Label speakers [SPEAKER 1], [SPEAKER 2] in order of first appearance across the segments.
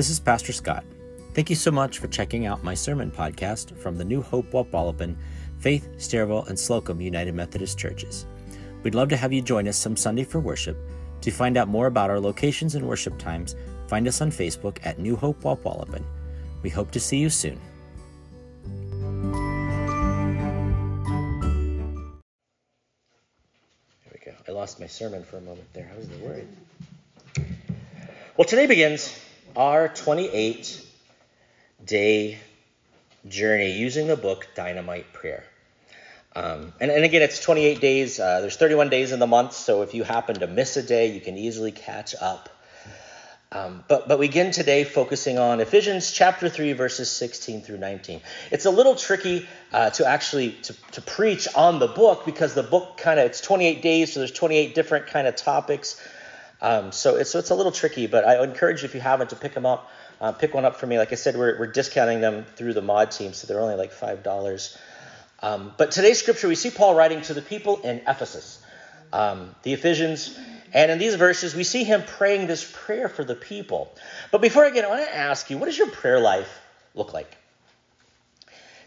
[SPEAKER 1] This is Pastor Scott. Thank you so much for checking out my sermon podcast from the New Hope Wapwallopen, Faith, Stairwell, and Slocum United Methodist Churches. We'd love to have you join us some Sunday for worship. To find out more about our locations and worship times, find us on Facebook at New Hope Wapwallopen. We hope to see you soon. There we go. I lost my sermon for a moment there. I was worried. Well, today begins our 28 day journey using the book Dynamite Prayer. Um, and, and, again, it's 28 days. Uh, there's 31 days in the month, so if you happen to miss a day, you can easily catch up. Um, but, but we begin today focusing on Ephesians chapter 3, verses 16 through 19. It's a little tricky uh, to actually to, to preach on the book because the book kind of, it's 28 days, so there's 28 different kind of topics. Um, so, it's, so it's a little tricky, but I encourage you if you haven't to pick them up. Uh, pick one up for me. Like I said, we're, we're discounting them through the mod team, so they're only like $5. Um, but today's scripture, we see Paul writing to the people in Ephesus, um, the Ephesians. And in these verses, we see him praying this prayer for the people. But before I get, I want to ask you, what does your prayer life look like?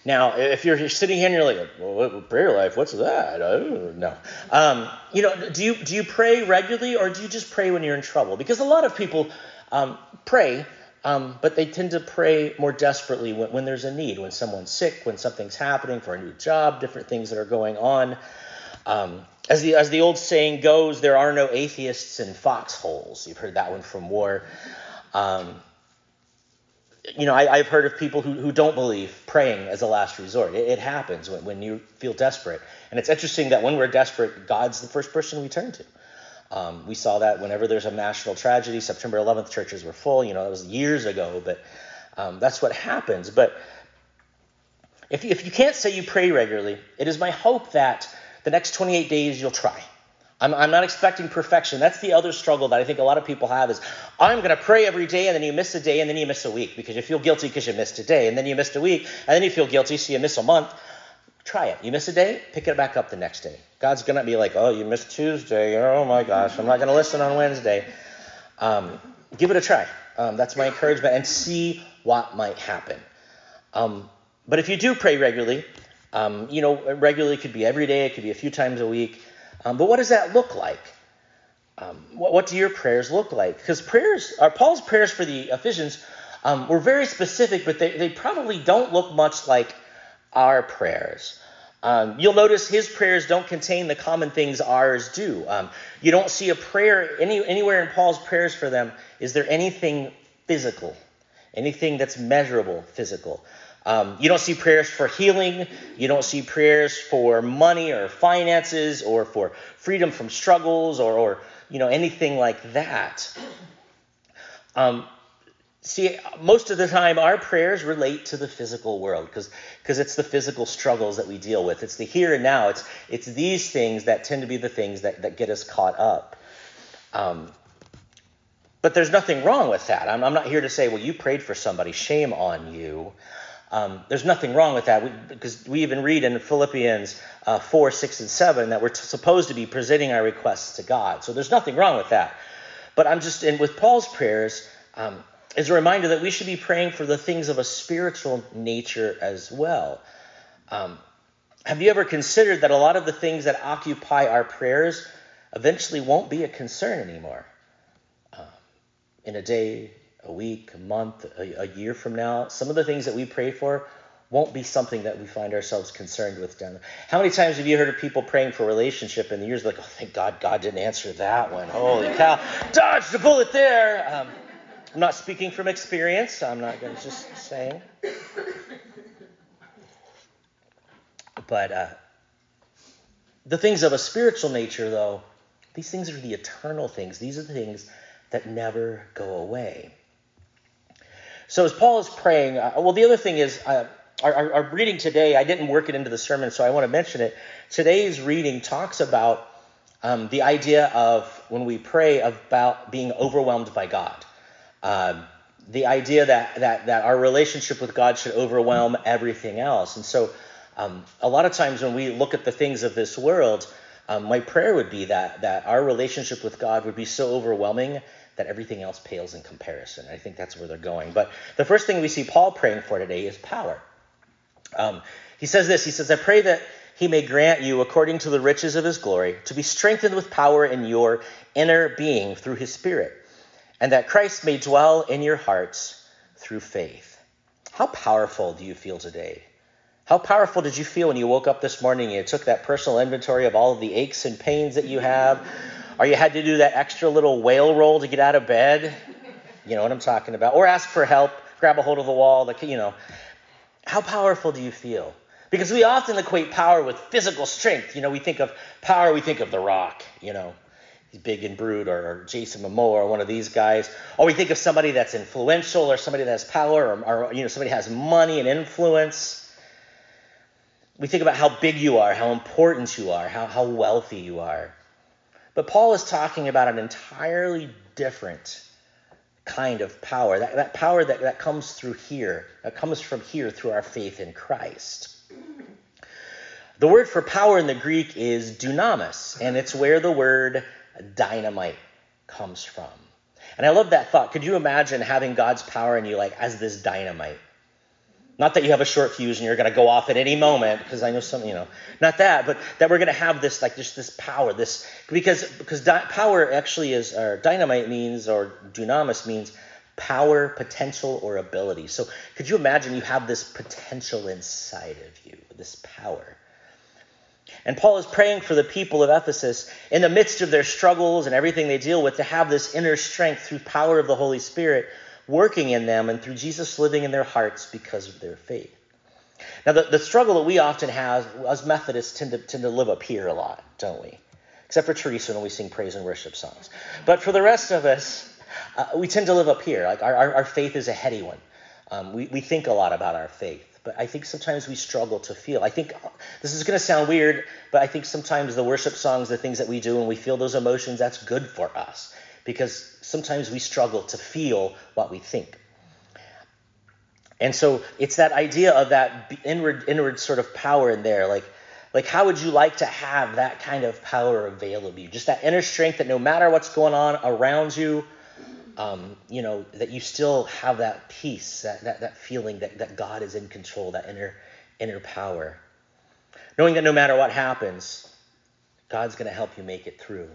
[SPEAKER 1] Now, if you're sitting here and you're like, well, prayer life, what's that? I don't know. Um, you know, do you do you pray regularly or do you just pray when you're in trouble? Because a lot of people um, pray, um, but they tend to pray more desperately when, when, there's a need, when someone's sick, when something's happening for a new job, different things that are going on. Um, as the as the old saying goes, there are no atheists in foxholes. You've heard that one from War. Um, you know, I, have heard of people who, who don't believe praying as a last resort. It, it happens when, when you feel desperate. And it's interesting that when we're desperate, God's the first person we turn to. Um, we saw that whenever there's a national tragedy, September 11th, churches were full. You know, that was years ago, but um, that's what happens. But if, if you can't say you pray regularly, it is my hope that the next 28 days you'll try. I'm, I'm not expecting perfection. That's the other struggle that I think a lot of people have is I'm going to pray every day and then you miss a day and then you miss a week because you feel guilty because you missed a day and then you missed a week and then you feel guilty so you miss a month. Try it. You miss a day, pick it back up the next day. God's going to be like, oh, you missed Tuesday. Oh my gosh, I'm not going to listen on Wednesday. Um, give it a try. Um, that's my encouragement and see what might happen. Um, but if you do pray regularly, um, you know, regularly could be every day, it could be a few times a week. Um, but what does that look like? Um, what, what, do your prayers look like? Because prayers, or uh, Paul's prayers for the Ephesians um, were very specific, but they, they probably don't look much like our prayers. Um, you'll notice his prayers don't contain the common things ours do. Um, you don't see a prayer any, anywhere in Paul's prayers for them. Is there anything physical? Anything that's measurable physical? Um, you don't see prayers for healing. You don't see prayers for money or finances or for freedom from struggles or, or you know anything like that. Um, see, most of the time our prayers relate to the physical world because because it's the physical struggles that we deal with. It's the here and now. It's it's these things that tend to be the things that, that get us caught up. Um, but there's nothing wrong with that. I'm, I'm not here to say, well, you prayed for somebody. Shame on you. Um, there's nothing wrong with that we, because we even read in Philippians uh, 4, 6, and 7 that we're t- supposed to be presenting our requests to God. So there's nothing wrong with that. But I'm just, in with Paul's prayers, um, is a reminder that we should be praying for the things of a spiritual nature as well. Um, have you ever considered that a lot of the things that occupy our prayers eventually won't be a concern anymore? Uh, in a day, a week, a month, a, a, year from now, some of the things that we pray for won't be something that we find ourselves concerned with down there. How many times have you heard of people praying for a relationship and the years like, oh, thank God God didn't answer that one. Holy cow, dodged the bullet there. Um, I'm not speaking from experience. I'm not going to just saying. But uh, the things of a spiritual nature, though, these things are the eternal things. These are the things that never go away. So as Paul is praying, uh, well, the other thing is uh, our, our, reading today. I didn't work it into the sermon, so I want to mention it. Today's reading talks about um, the idea of when we pray about being overwhelmed by God. Um, the idea that, that that our relationship with God should overwhelm everything else. And so, um, a lot of times when we look at the things of this world, um, my prayer would be that that our relationship with God would be so overwhelming that everything else pales in comparison. I think that's where they're going. But the first thing we see Paul praying for today is power. Um, he says this. He says, "I pray that he may grant you, according to the riches of his glory, to be strengthened with power in your inner being through his Spirit, and that Christ may dwell in your hearts through faith." How powerful do you feel today? How powerful did you feel when you woke up this morning and you took that personal inventory of all of the aches and pains that you have? Or you had to do that extra little whale roll to get out of bed? You know what I'm talking about. Or ask for help, grab a hold of the wall, the, you know. How powerful do you feel? Because we often equate power with physical strength. You know, we think of power, we think of The Rock, you know. He's big and or, or Jason Momoa, or one of these guys. Or we think of somebody that's influential, or somebody that has power, or, or you know, somebody has money and influence we think about how big you are, how important you are, how, how wealthy you are. But Paul is talking about an entirely different kind of power. That, that power that, that comes through here, that comes from here through our faith in Christ. The word for power in the Greek is dunamis, and it's where the word dynamite comes from. And I love that thought. Could you imagine having God's power in you like as this dynamite? Not that you have a short fuse and you're going to go off at any moment, because I know some, you know, not that, but that we're going to have this, like, just this power, this, because, because di- power actually is, or dynamite means, or dunamis means power, potential, or ability. So could you imagine you have this potential inside of you, this power? And Paul is praying for the people of Ephesus in the midst of their struggles and everything they deal with to have this inner strength through power of the Holy Spirit working in them and through Jesus living in their hearts because of their faith. Now, the, the struggle that we often have as Methodists tend to, tend to live up here a lot, don't we? Except for Teresa when we sing praise and worship songs. But for the rest of us, uh, we tend to live up here. Like our, our, our faith is a heady one. Um, we, we think a lot about our faith but I think sometimes we struggle to feel. I think this is going to sound weird, but I think sometimes the worship songs, the things that we do when we feel those emotions, that's good for us because sometimes we struggle to feel what we think. And so it's that idea of that inward inward sort of power in there like like how would you like to have that kind of power available to you? Just that inner strength that no matter what's going on around you, um, you know, that you still have that peace, that, that, that feeling that, that God is in control, that inner inner power. Knowing that no matter what happens, God's going to help you make it through.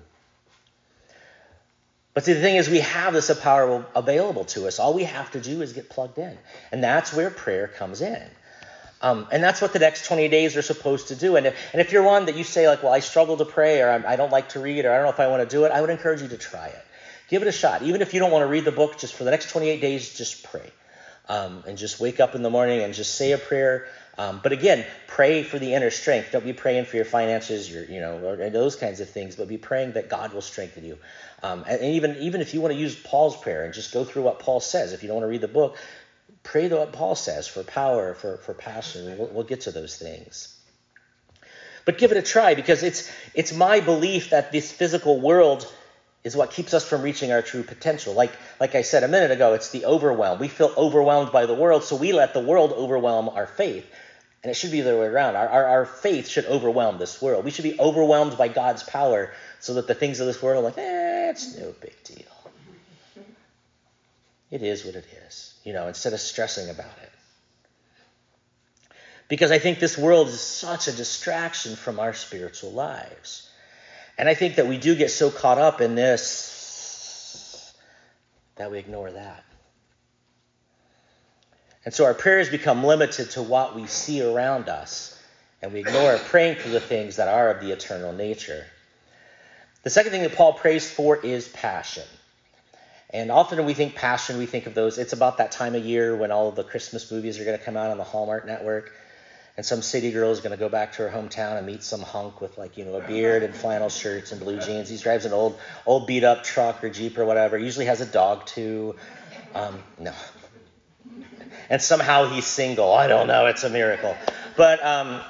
[SPEAKER 1] But see, the thing is, we have this power available to us. All we have to do is get plugged in. And that's where prayer comes in. Um, and that's what the next 20 days are supposed to do. And if, and if you're one that you say, like, well, I struggle to pray, or I don't like to read, or I don't know if I want to do it, I would encourage you to try it. Give it a shot. Even if you don't want to read the book, just for the next 28 days, just pray. Um, and just wake up in the morning and just say a prayer. Um, but again, pray for the inner strength. Don't be praying for your finances, your you know, or, those kinds of things. But be praying that God will strengthen you. Um, and even even if you want to use Paul's prayer and just go through what Paul says, if you don't want to read the book, pray what Paul says for power, for for passion. We'll, we'll get to those things. But give it a try because it's it's my belief that this physical world is what keeps us from reaching our true potential. Like like I said a minute ago, it's the overwhelm. We feel overwhelmed by the world, so we let the world overwhelm our faith. And it should be the other way around. Our, our, our faith should overwhelm this world. We should be overwhelmed by God's power so that the things of this world are like, eh, it's no big deal. It is what it is, you know, instead of stressing about it. Because I think this world is such a distraction from our spiritual lives. And I think that we do get so caught up in this that we ignore that. And so our prayers become limited to what we see around us, and we ignore praying for the things that are of the eternal nature. The second thing that Paul prays for is passion. And often we think passion, we think of those, it's about that time of year when all of the Christmas movies are going to come out on the Hallmark Network. And some city girl is going to go back to her hometown and meet some hunk with like, you know, a beard and flannel shirts and blue jeans. He drives an old, old beat up truck or Jeep or whatever. Usually has a dog too. Um, no. And somehow he's single. I don't know. It's a miracle. But, um,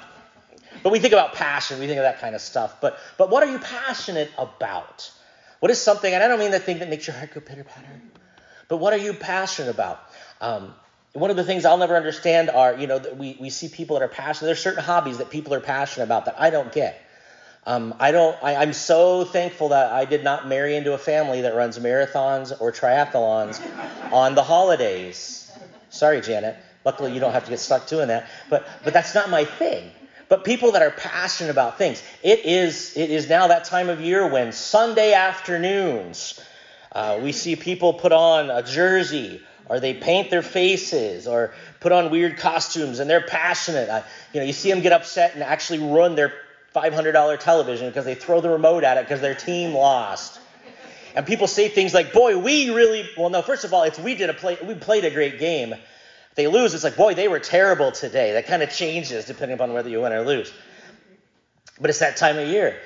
[SPEAKER 1] but we think about passion, we think of that kind of stuff. But but what are you passionate about? What is something, and I don't mean the thing that makes your heart go pitter patter, but what are you passionate about? Um, one of the things I'll never understand are, you know, we, we see people that are passionate. There's certain hobbies that people are passionate about that I don't get. Um, I don't. I, I'm so thankful that I did not marry into a family that runs marathons or triathlons on the holidays. Sorry, Janet. Luckily, you don't have to get stuck doing that. But but that's not my thing. But people that are passionate about things. It is it is now that time of year when Sunday afternoons uh, we see people put on a jersey or they paint their faces or put on weird costumes and they're passionate. Uh, you know, you see them get upset and actually run their $500 television because they throw the remote at it because their team lost. And people say things like, "Boy, we really well." No, first of all, if we did a play, we played a great game. If they lose, it's like, "Boy, they were terrible today." That kind of changes depending upon whether you win or lose. But it's that time of year.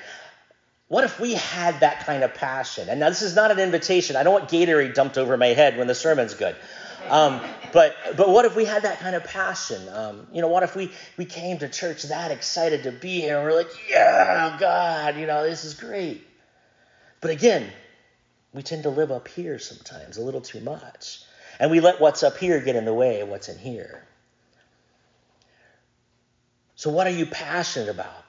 [SPEAKER 1] What if we had that kind of passion? And now this is not an invitation. I don't want Gatorade dumped over my head when the sermon's good. Um, but but what if we had that kind of passion? Um, you know, what if we we came to church that excited to be here and we're like, yeah, God, you know, this is great. But again, we tend to live up here sometimes a little too much, and we let what's up here get in the way of what's in here. So, what are you passionate about?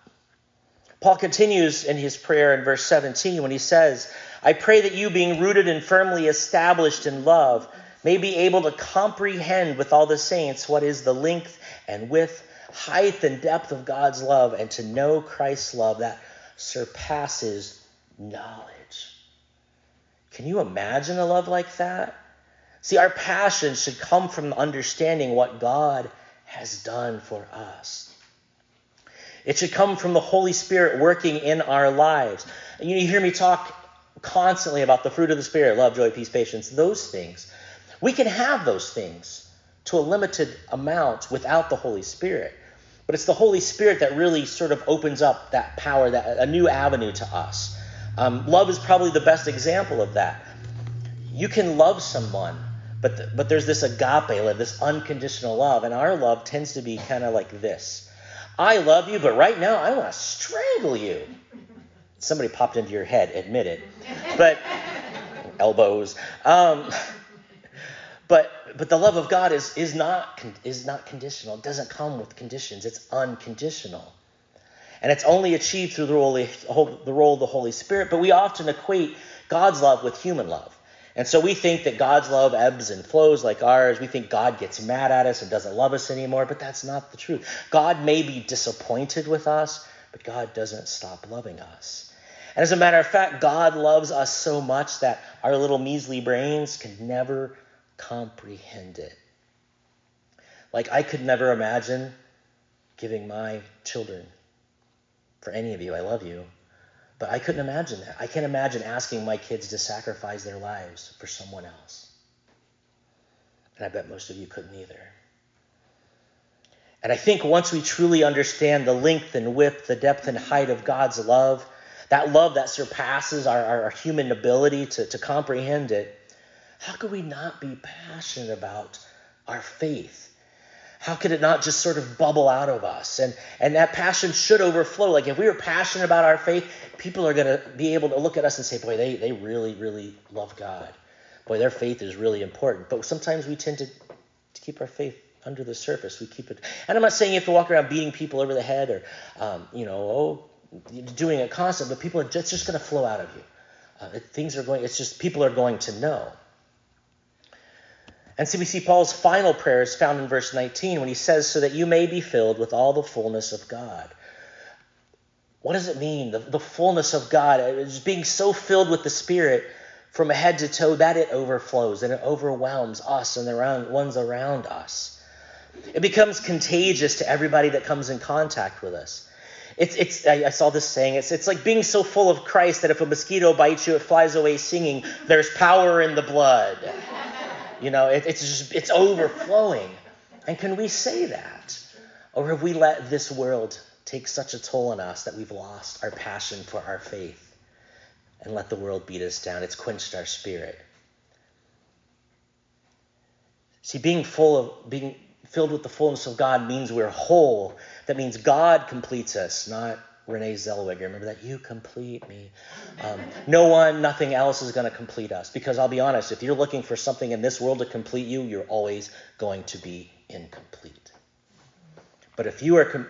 [SPEAKER 1] Paul continues in his prayer in verse 17 when he says, I pray that you, being rooted and firmly established in love, may be able to comprehend with all the saints what is the length and width, height and depth of God's love, and to know Christ's love that surpasses knowledge. Can you imagine a love like that? See, our passion should come from understanding what God has done for us. It should come from the Holy Spirit working in our lives. And You hear me talk constantly about the fruit of the Spirit love, joy, peace, patience, those things. We can have those things to a limited amount without the Holy Spirit. But it's the Holy Spirit that really sort of opens up that power, that a new avenue to us. Um, love is probably the best example of that. You can love someone, but but there's this agape love, this unconditional love, and our love tends to be kind of like this. I love you, but right now I want to strangle you. Somebody popped into your head, admit it. But elbows. Um, but but the love of God is is not is not conditional. It doesn't come with conditions. It's unconditional. And it's only achieved through the role, the role of the Holy Spirit. But we often equate God's love with human love. And so we think that God's love ebbs and flows like ours. We think God gets mad at us and doesn't love us anymore, but that's not the truth. God may be disappointed with us, but God doesn't stop loving us. And as a matter of fact, God loves us so much that our little measly brains can never comprehend it. Like, I could never imagine giving my children, for any of you, I love you, but I couldn't imagine that. I can't imagine asking my kids to sacrifice their lives for someone else. And I bet most of you couldn't either. And I think once we truly understand the length and width, the depth and height of God's love, that love that surpasses our, our, human ability to, to comprehend it, how could we not be passionate about our faith? How could it not just sort of bubble out of us? And, and that passion should overflow. Like if we were passionate about our faith, people are going to be able to look at us and say, boy, they, they really, really love God. Boy, their faith is really important. But sometimes we tend to, to keep our faith under the surface. We keep it. And I'm not saying you have to walk around beating people over the head or, um, you know, oh, doing it constant, but people are just, just going to flow out of you. Uh, things are going, it's just people are going to know. And so we see Paul's final prayer is found in verse 19 when he says, So that you may be filled with all the fullness of God. What does it mean? The, the fullness of God is being so filled with the Spirit from head to toe that it overflows and it overwhelms us and the around, ones around us. It becomes contagious to everybody that comes in contact with us. It's, it's, I, I saw this saying, it's, it's like being so full of Christ that if a mosquito bites you, it flies away singing, There's power in the blood. You know, it, it's just, it's overflowing. And can we say that? Or have we let this world take such a toll on us that we've lost our passion for our faith and let the world beat us down? It's quenched our spirit. See, being full of being filled with the fullness of God means we're whole. That means God completes us, not Renee Zellweger. Remember that? You complete me. Um, no one, nothing else is going to complete us. Because I'll be honest, if you're looking for something in this world to complete you, you're always going to be incomplete. But if you are com-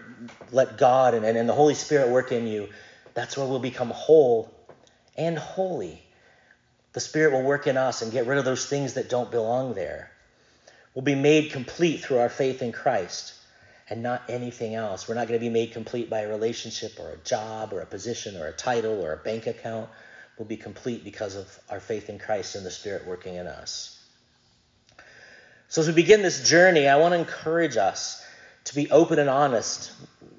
[SPEAKER 1] let God and, and, and the Holy Spirit work in you, That's where we'll become whole and holy. The Spirit will work in us and get rid of those things that don't belong there. We'll be made complete through our faith in Christ and not anything else. We're not going to be made complete by a relationship or a job or a position or a title or a bank account. We'll be complete because of our faith in Christ and the Spirit working in us. So, as we begin this journey, I want to encourage us to be open and honest,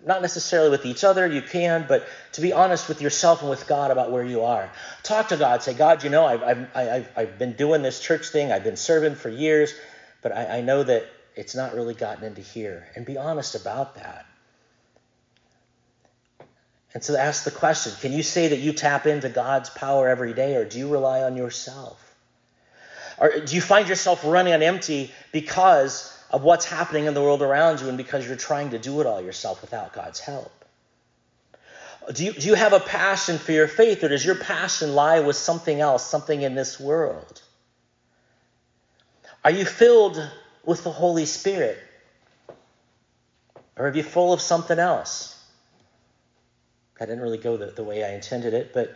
[SPEAKER 1] not necessarily with each other, you can, but to be honest with yourself and with God about where you are. Talk to God. Say, God, you know, I've, I've, I've, I've been doing this church thing, I've been serving for years, but I, I know that it's not really gotten into here. And be honest about that. And so ask the question can you say that you tap into God's power every day, or do you rely on yourself? Or do you find yourself running on empty because of what's happening in the world around you and because you're trying to do it all yourself without God's help? Do you, do you have a passion for your faith, or does your passion lie with something else, something in this world? Are you filled with the Holy Spirit? Or are you full of something else? That didn't really go the, the way I intended it, but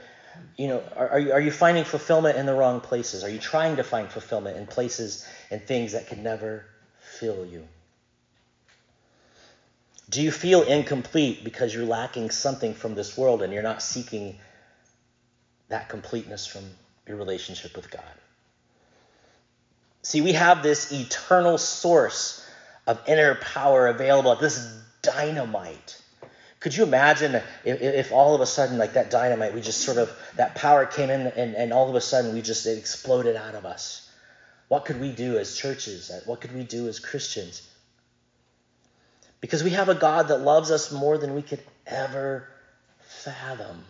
[SPEAKER 1] you know, are, are, you, are you finding fulfillment in the wrong places? Are you trying to find fulfillment in places and things that can never fill you? Do you feel incomplete because you're lacking something from this world and you're not seeking that completeness from your relationship with God? See, we have this eternal source of inner power available, this dynamite could you imagine if, if, all of a sudden, like that dynamite, we just sort of, that power came in and, and all of a sudden we just, it exploded out of us? What could we do as churches? What could we do as Christians? Because we have a God that loves us more than we could ever fathom.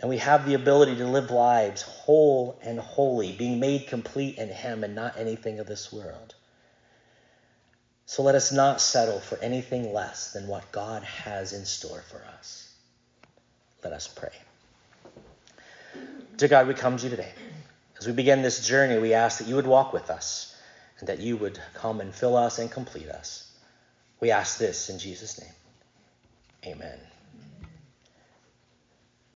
[SPEAKER 1] And we have the ability to live lives whole and holy, being made complete in Him and not anything of this world. So let us not settle for anything less than what God has in store for us. Let us pray. Dear God, we come to you today. As we begin this journey, we ask that you would walk with us and that you would come and fill us and complete us. We ask this in Jesus' name. Amen.